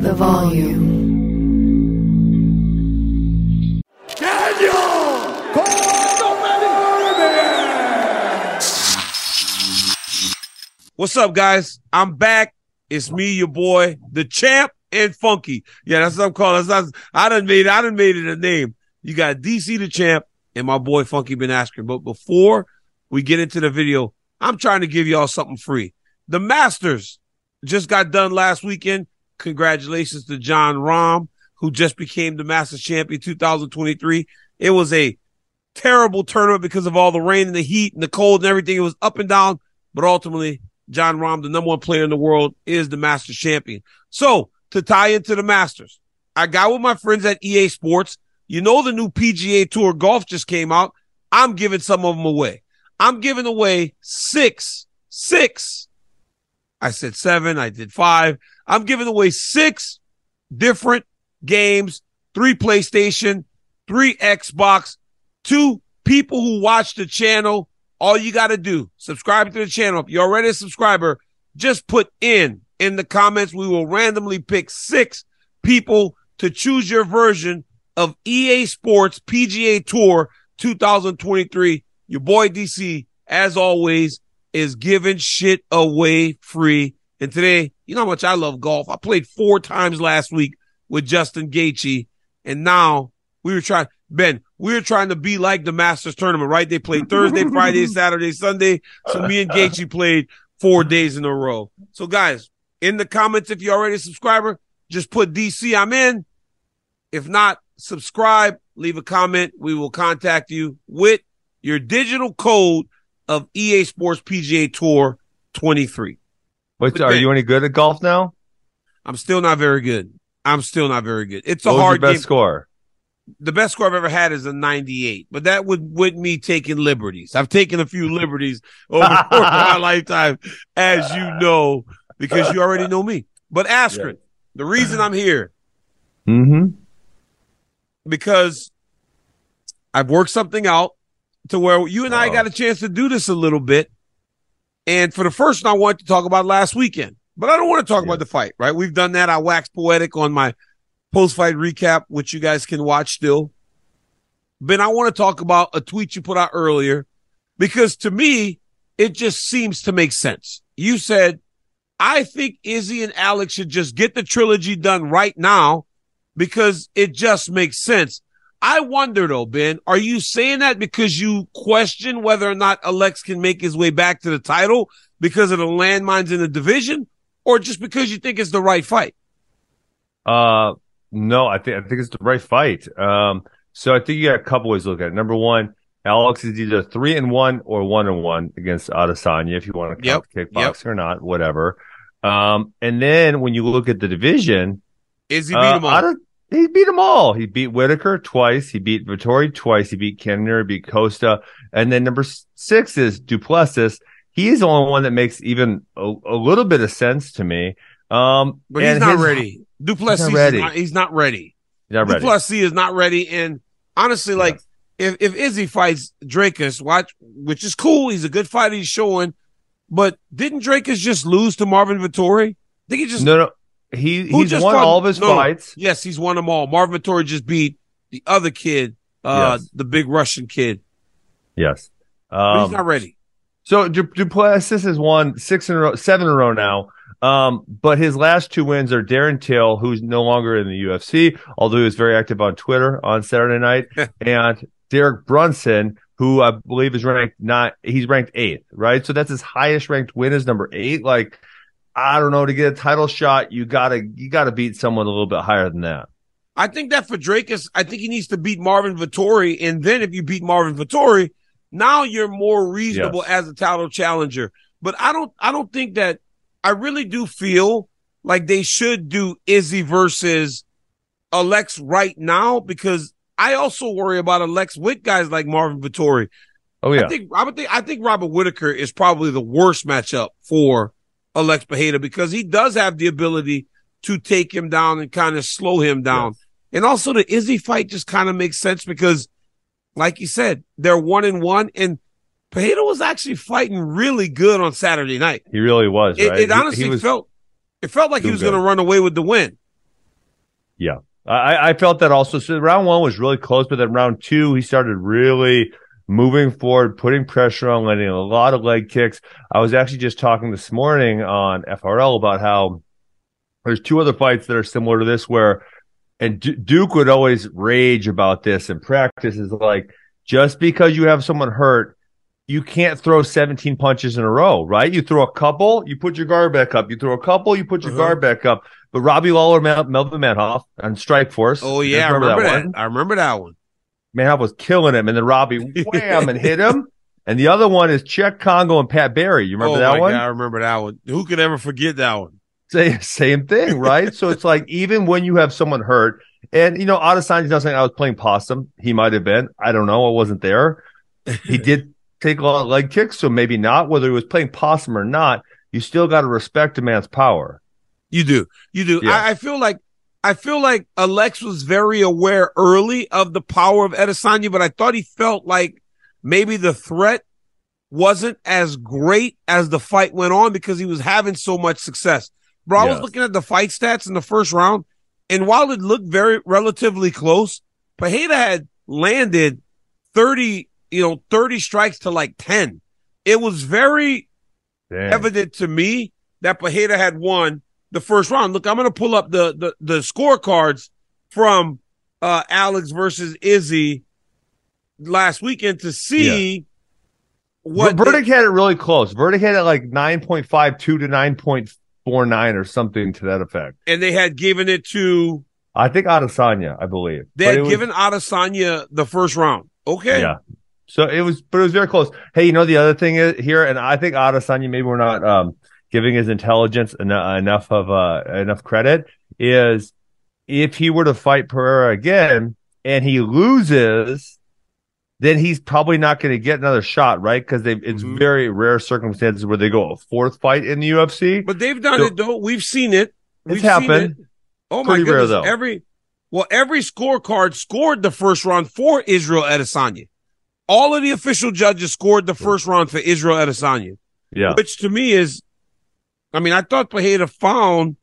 The volume. Daniel What's up, guys? I'm back. It's me, your boy, the champ and funky. Yeah, that's what I'm calling. That's not, I done made I done made it a name. You got DC the champ and my boy Funky Ben Askren. But before we get into the video, I'm trying to give y'all something free. The Masters just got done last weekend. Congratulations to Jon Rahm, who just became the Masters champion 2023. It was a terrible tournament because of all the rain and the heat and the cold and everything. It was up and down, but ultimately Jon Rahm, the number one player in the world, is the Masters champion. So to tie into the Masters, I got with my friends at EA Sports. You know, the new PGA Tour golf just came out. I'm giving some of them away. I'm giving away six, six. I said seven. I did five. I'm giving away six different games, three PlayStation, three Xbox, two people who watch the channel all you got to do, subscribe to the channel. If you're already a subscriber, just put in in the comments. We will randomly pick six people to choose your version of EA Sports PGA Tour 2023. Your boy DC, as always, is giving shit away free. And today, you know how much I love golf. I played four times last week with Justin Gaethje, and now we were trying. Ben, we were trying to be like the Masters tournament, right? They played Thursday, Friday, Saturday, Sunday. So me and Gaethje played four days in a row. So guys, in the comments, if you're already a subscriber, just put DC, I'm in. If not, subscribe, leave a comment. We will contact you with your digital code of EA Sports PGA Tour 23. What, But are Ben- you any good at golf now? I'm still not very good. I'm still not very good. It's a What your hard best game. score? the best score I've ever had is a 98, but that would with me taking liberties. I've taken a few liberties over the course of my lifetime, as you know, because you already know me. But Askren, the reason I'm here Mm-hmm. because I've worked something out to where you and I Oh. got a chance to do this a little bit. And for the first one, I wanted to talk about last weekend, but I don't want to talk about the fight, right? We've done that. I waxed poetic on my post fight recap, which you guys can watch still. Ben, I want to talk about a tweet you put out earlier because to me, it just seems to make sense. You said, I think Izzy and Alex should just get the trilogy done right now because it just makes sense. I wonder though, Ben, are you saying that because you question whether or not Alex can make his way back to the title because of the landmines in the division or just because you think it's the right fight? Uh, no, I think I think it's the right fight. Um, so I think you got a couple ways to look at it. Number one, Alex is either three and one or one and one against Adesanya, if you want to count Yep, kickboxing or not, whatever. Um, and then when you look at the division, is he beat uh, him all. Ade- he beat them all. He beat Whitaker twice. He beat Vettori twice. He beat Kenner. He beat Costa. And then number six is Du Plessis. He's the only one that makes even a, a little bit of sense to me. Um, But he's not his- ready. Du Plessis He's not ready. not, he's not ready. He's not ready. Du Plessis is not ready. And honestly, like if, if Izzy fights Dricus, watch, which is cool. He's a good fighter. He's showing, but didn't Dricus just lose to Marvin Vettori? think he just No, no. He who he's won fought- all of his no, fights. Yes, he's won them all. Marvin Vettori just beat the other kid, uh, Yes. the big Russian kid. Yes. Um, he's not ready. So Du- Duplessis has won six in a row, seven in a row now. Um, but his last two wins are Darren Till, who's no longer in the UFC, although he was very active on Twitter on Saturday night, and Derek Brunson, who I believe is ranked not, he's ranked eighth, right? So that's his highest ranked win is number eight. Like, I don't know, to get a title shot, you gotta, you gotta beat someone a little bit higher than that. I think that for Dricus, I think he needs to beat Marvin Vettori. And then if you beat Marvin Vettori, now you're more reasonable Yes. as a title challenger. But I don't, I don't think that I really do feel like they should do Izzy versus Alex right now because I also worry about Alex with guys like Marvin Vettori. Oh yeah. I think I would think I think Robert Whitaker is probably the worst matchup for Alex Pereira because he does have the ability to take him down and kind of slow him down. And also the Izzy fight just kind of makes sense because, like you said, they're one and one, and Pereira was actually fighting really good on Saturday night. he really was, It, right? it honestly he was, felt it felt like he was going to run away with the win. Yeah. I, I felt that also. So round one was really close, but then round two, he started really moving forward, putting pressure on, landing a lot of leg kicks. I was actually just talking this morning on FRL about how there's two other fights that are similar to this where, and D- Duke would always rage about this in practice is like, just because you have someone hurt, you can't throw 17 punches in a row, right? You throw a couple, you put your guard back up. You throw a couple, you put your Uh-huh. guard back up. But Robbie Lawler, Mel- Melvin Manhoff on Strikeforce. Oh yeah, I guys remember that. one? I remember that one. Manhoff was killing him, and then Robbie wham and hit him. And the other one is Cheick Kongo and Pat Barry. You remember oh that my one? God, I remember that one. Who could ever forget that one? Same, same thing, right? so it's like even when you have someone hurt, and you know, Adesanya's not saying I was playing possum. He might have been. I don't know. I wasn't there. He did take a lot of leg kicks, so maybe not. Whether he was playing possum or not, you still got to respect a man's power. You do. You do. Yeah. I, I feel like I feel like Alex was very aware early of the power of Adesanya, but I thought he felt like maybe the threat wasn't as great as the fight went on because he was having so much success. Bro, I was looking at the fight stats in the first round, and while it looked very relatively close, Pereira had landed 30, you know, 30 strikes to like 10. It was very evident to me that Pereira had won the first round. Look, I'm going to pull up the, the, the scorecards from, uh, Alex versus Izzy last weekend to see what Ver- Verdict had it really close. Verdict had it like 9.52 to 9.49 or something to that effect. and they had given it to, I think Adesanya, I believe. they But had it was- given Adesanya the first round. Okay. Yeah. So it was, but it was very close. Hey, you know the other thing is here, and I think Adesanya maybe we're not um, giving his intelligence en- enough of uh, enough credit is if he were to fight Pereira again and he loses, then he's probably not going to get another shot, right? Because they it's Mhm. very rare circumstances where they go a fourth fight in the UFC. But they've done So- it though. We've seen it. We've It's happened. Seen it. Oh my Pretty rare, goodness. though. Every well, every scorecard scored the first round for Israel Adesanya. All of the official judges scored the first round for Israel Adesanya, Yeah. which to me is, I mean, I thought Pereira found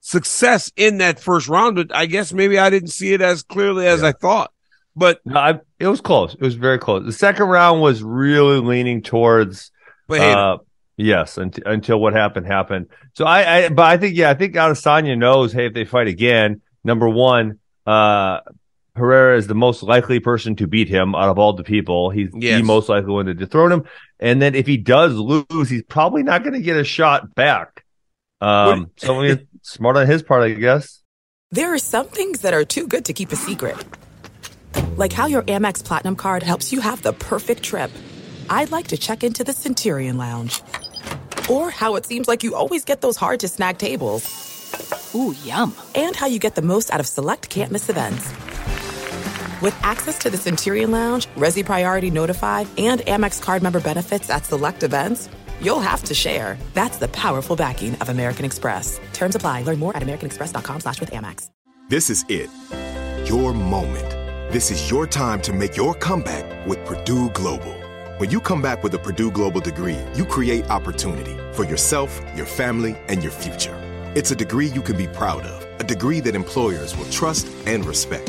success in that first round, but I guess maybe I didn't see it as clearly as Yeah. I thought. But No, I, it was close. It was very close. The second round was really leaning towards Pereira, Uh, yes, unt- until what happened happened. So I, I, but I think, yeah, I think Adesanya knows, hey, if they fight again, number one, uh, Pereira is the most likely person to beat him out of all the people. He's Yes. the most likely one to dethrone him. And then if he does lose, he's probably not going to get a shot back. Um, so I smart on his part, I guess. There are some things that are too good to keep a secret. Like how your Amex Platinum card helps you have the perfect trip. I'd like to check into the Centurion Lounge. Or how it seems like you always get those hard to snag tables. Ooh, yum. And how you get the most out of select can't miss events. With access to the Centurion Lounge, Resy Priority Notified, and Amex card member benefits at select events, you'll have to share. That's the powerful backing of American Express. Terms apply. Learn more at americanexpress.com slash with Amex. This is it. Your moment. This is your time to make your comeback with Purdue Global. When you come back with a Purdue Global degree, you create opportunity for yourself, your family, and your future. It's a degree you can be proud of, a degree that employers will trust and respect.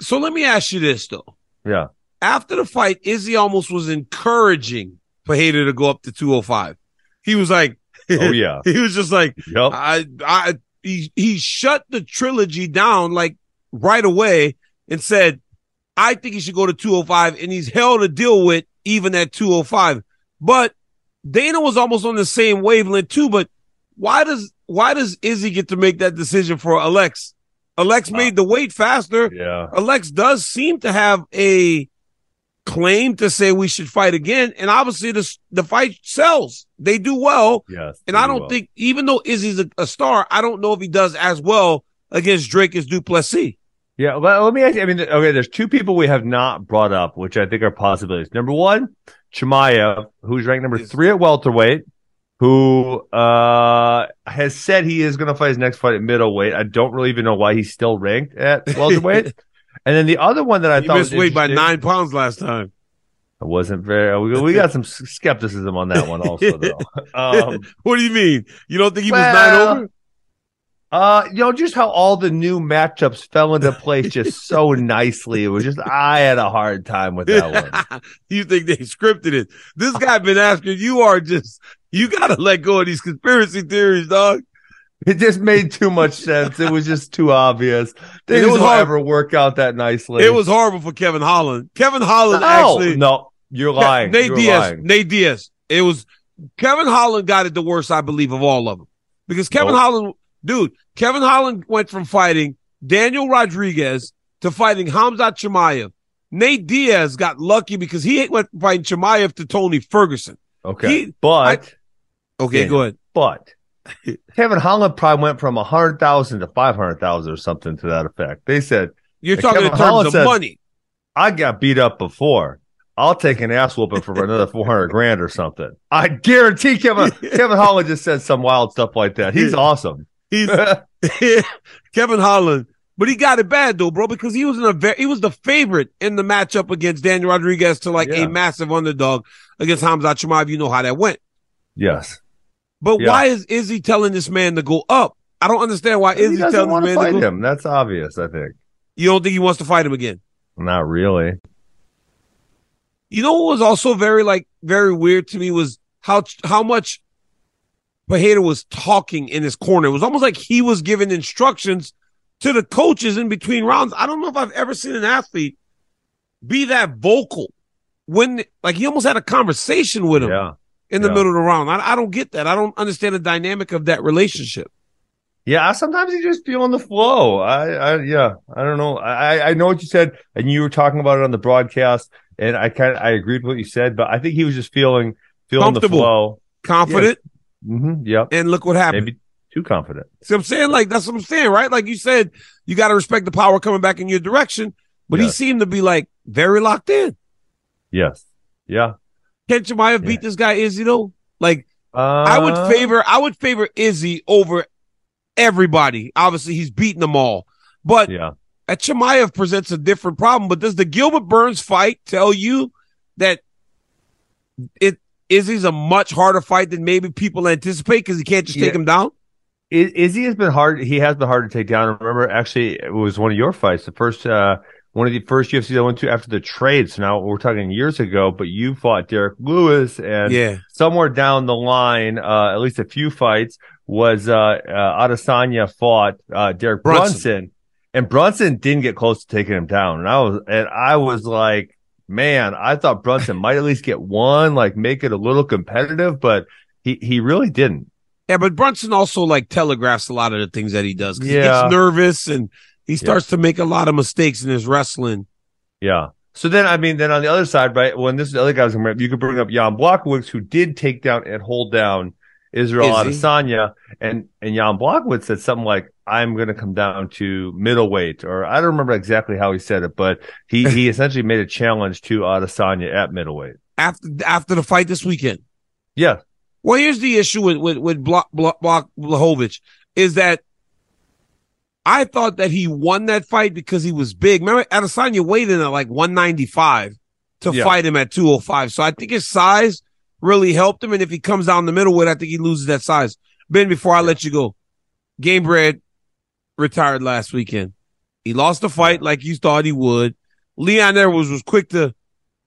So let me ask you this though. Yeah. After the fight, Izzy almost was encouraging Pereira to go up to 205. He was like, Oh, yeah. he was just like, Yep. I, I, he, he shut the trilogy down like right away and said, I think he should go to 205 and he's hell to deal with even at 205. But Dana was almost on the same wavelength too. But why does, why does Izzy get to make that decision for Alex? Alex made the weight faster. Yeah. Alex does seem to have a claim to say we should fight again. And obviously the, the fight sells. They do well. Yes. And I don't think, even though Izzy's a, a star, I don't know if he does as well against Dricus Du Plessis. Yeah, well, let me ask you. I mean, okay, there's two people we have not brought up, which I think are possibilities. Number one, Chimaev, who's ranked number three at welterweight, who uh has said he is going to fight his next fight at middleweight. I don't really even know why he's still ranked at welterweight. and then the other one that I He thought missed was weight by nine pounds last time. I wasn't very. We, we got some skepticism on that one also, though. Um, what do you mean? You don't think he was Well, nine over? Uh, you know, just how all the new matchups fell into place just so nicely. It was just I had a hard time with that one. you think they scripted it? This guy been asking. You are just. You gotta let go of these conspiracy theories, dog. It just made too much sense. It was just too obvious. Things it was don't hard- ever work out that nicely. It was horrible for Kevin Holland. Kevin Holland no, actually. no. You're lying. Nate You're Diaz. lying. Nate Diaz. It was Kevin Holland got it the worst, I believe, of all of them. Because Kevin Nope. Holland, dude, Kevin Holland went from fighting Daniel Rodriguez to fighting Khamzat Chimaev. Nate Diaz got lucky because he went from fighting Chimaev to Tony Ferguson. Okay, He- but Okay, Yeah. go ahead. but Kevin Holland probably went from a hundred thousand to five hundred thousand or something to that effect. They said You're talking Kevin in terms Holland of said- money. I got beat up before. I'll take an ass whooping for another four hundred grand or something. I guarantee Kevin Kevin Holland just said some wild stuff like that. He's awesome. He's Kevin Holland, but he got it bad though, bro, because he was in a very, he was the favorite in the matchup against Daniel Rodriguez to like Yeah. a massive underdog against Khamzat Chimaev. You know how that went. yes. But Yeah. why is Izzy telling this man to go up? I don't understand why Izzy doesn't telling want this to man fight to go. him. That's obvious, I think. You don't think he wants to fight him again? Not really. You know what was also very like very weird to me was how how much Pereira was talking in his corner. It was almost like he was giving instructions to the coaches in between rounds. I don't know if I've ever seen an athlete be that vocal when like he almost had a conversation with him Yeah. In the yeah. middle of the round. I, I don't get that. I don't understand the dynamic of that relationship. Yeah, sometimes you just feel on the flow. I, I, yeah, I don't know. I, I know what you said, and you were talking about it on the broadcast, and I kind of, I agreed with what you said, but I think he was just feeling, feeling the flow. Confident, mm-hmm Yep. and look what happened. Maybe too confident. See what I'm saying? Like, that's what I'm saying, right? Like you said, you got to respect the power coming back in your direction, but he seemed to be like very locked in. Yes. Yeah. Can Chimaev Yeah. beat this guy Izzy though? Like, Uh, I would favor, I would favor Izzy over everybody. Obviously, he's beating them all, but Yeah. at Chimaev presents a different problem. But does the Gilbert Burns fight tell you that it Izzy's a much harder fight than maybe people anticipate because he can't just take him down? Iz- Izzy has been hard. He has been hard to take down. I remember actually it was one of your fights, the first uh, one of the first UFCs I went to after the trade. So now we're talking years ago, but you fought Derrick Lewis, and Yeah. somewhere down the line, uh, at least a few fights was uh, uh, Adesanya fought uh, Derek Brunson. Brunson. and Brunson didn't get close to taking him down, and I was and I was like, man, I thought Brunson might at least get one, like make it a little competitive, but he he really didn't. Yeah, but Brunson also like telegraphs a lot of the things that he does. 'cause He Yeah. gets nervous and he starts to make a lot of mistakes in his wrestling. Yeah. So then, I mean, then on the other side, right, when this is the other guys, you could bring up Jan Blachowicz, who did take down and hold down Israel Izzy. Adesanya, and and Jan Blachowicz said something like, "I'm going to come down to middleweight," or I don't remember exactly how he said it, but he he essentially made a challenge to Adesanya at middleweight. After after the fight this weekend. Yeah, Well, here's the issue with with with Block Block Block Blachowicz is that I thought that he won that fight because he was big. Remember, Adesanya weighed in at like 195 to Yeah. fight him at 205. So I think his size really helped him. And if he comes down the middleweight, I think he loses that size. Ben, before I let you go, Gamebred retired last weekend. He lost the fight like you thought he would. Leon Edwards was quick to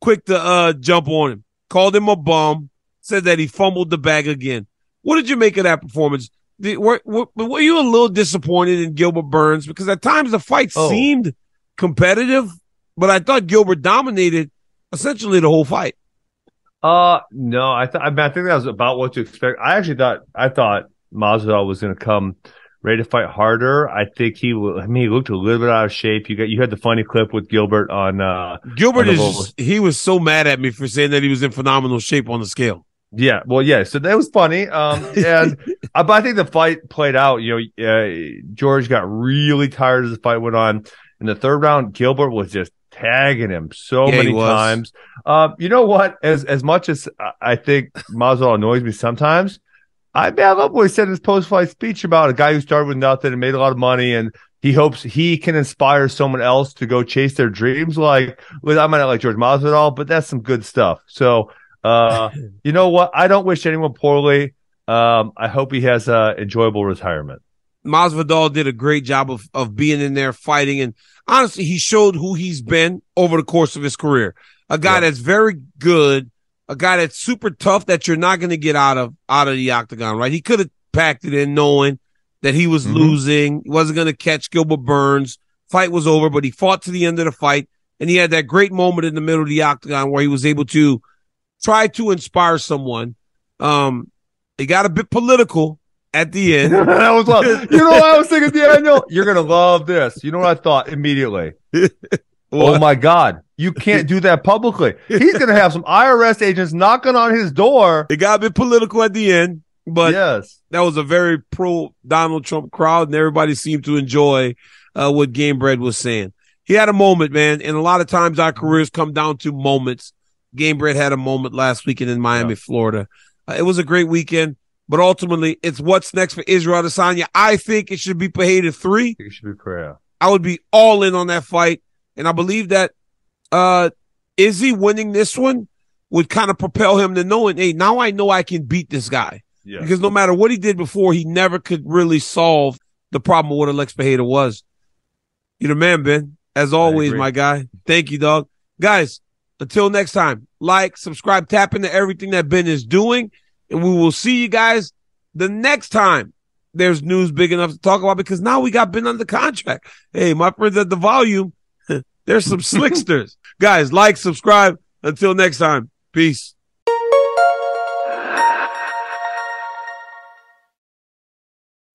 quick to uh jump on him, called him a bum, said that he fumbled the bag again. What did you make of that performance? Were, were, were you a little disappointed in Gilbert Burns? Because at times the fight Oh. seemed competitive, but I thought Gilbert dominated essentially the whole fight. Uh, no, I thought, I, mean, I think that was about what to expect. I actually thought, I thought Masvidal was going to come ready to fight harder. I think he, I mean, he looked a little bit out of shape. You got, you had the funny clip with Gilbert on, uh, Gilbert On is, he was so mad at me for saying that he was in phenomenal shape on the scale. Yeah, well, yeah, so that was funny. Um, and, uh, but I think the fight played out, you know, uh, George got really tired as the fight went on. In the third round, Gilbert was just tagging him so Yeah, many times. Um, you know what? As as much as I- I think Masvidal annoys me sometimes, I mean, I love what he said in his post fight speech about a guy who started with nothing and made a lot of money, and he hopes he can inspire someone else to go chase their dreams. Like, I might not like George Masvidal, but that's some good stuff. So, uh, you know what? I don't wish anyone poorly. Um, I hope he has a enjoyable retirement. Masvidal did a great job of, of being in there fighting. And honestly, he showed who he's been over the course of his career. A guy Yeah. that's very good, a guy that's super tough that you're not going to get out of, out of the octagon, right? He could have packed it in knowing that he was Mhm. losing. He wasn't going to catch Gilbert Burns. Fight was over, but he fought to the end of the fight. And he had that great moment in the middle of the octagon where he was able to try to inspire someone. Um, he got a bit political at the end. that was love. You know what I was thinking, Daniel? You're gonna love this. You know what I thought immediately? Oh my God. You can't do that publicly. He's gonna have some IRS agents knocking on his door. It got a bit political at the end, but yes. that was a very pro Donald Trump crowd, and everybody seemed to enjoy uh, what Gamebred was saying. He had a moment, man, and a lot of times our careers come down to moments. Gamebred had a moment last weekend in Miami, Yeah. Florida. Uh, it was a great weekend, but ultimately, it's what's next for Israel Adesanya. I think it should be Pereira three. You should be prayer. I would be all in on that fight, and I believe that uh Izzy winning this one would kind of propel him to knowing, hey, now I know I can beat this guy. Yeah. Because no matter what he did before, he never could really solve the problem of what Alex Pereira was. You're the man, Ben. As always, my guy. Thank you, dog. Guys, until next time, like, subscribe, tap into everything that Ben is doing, and we will see you guys the next time there's news big enough to talk about because now we got Ben under contract. Hey, my friends at the volume, there's some slicksters. guys, like, subscribe. Until next time, peace.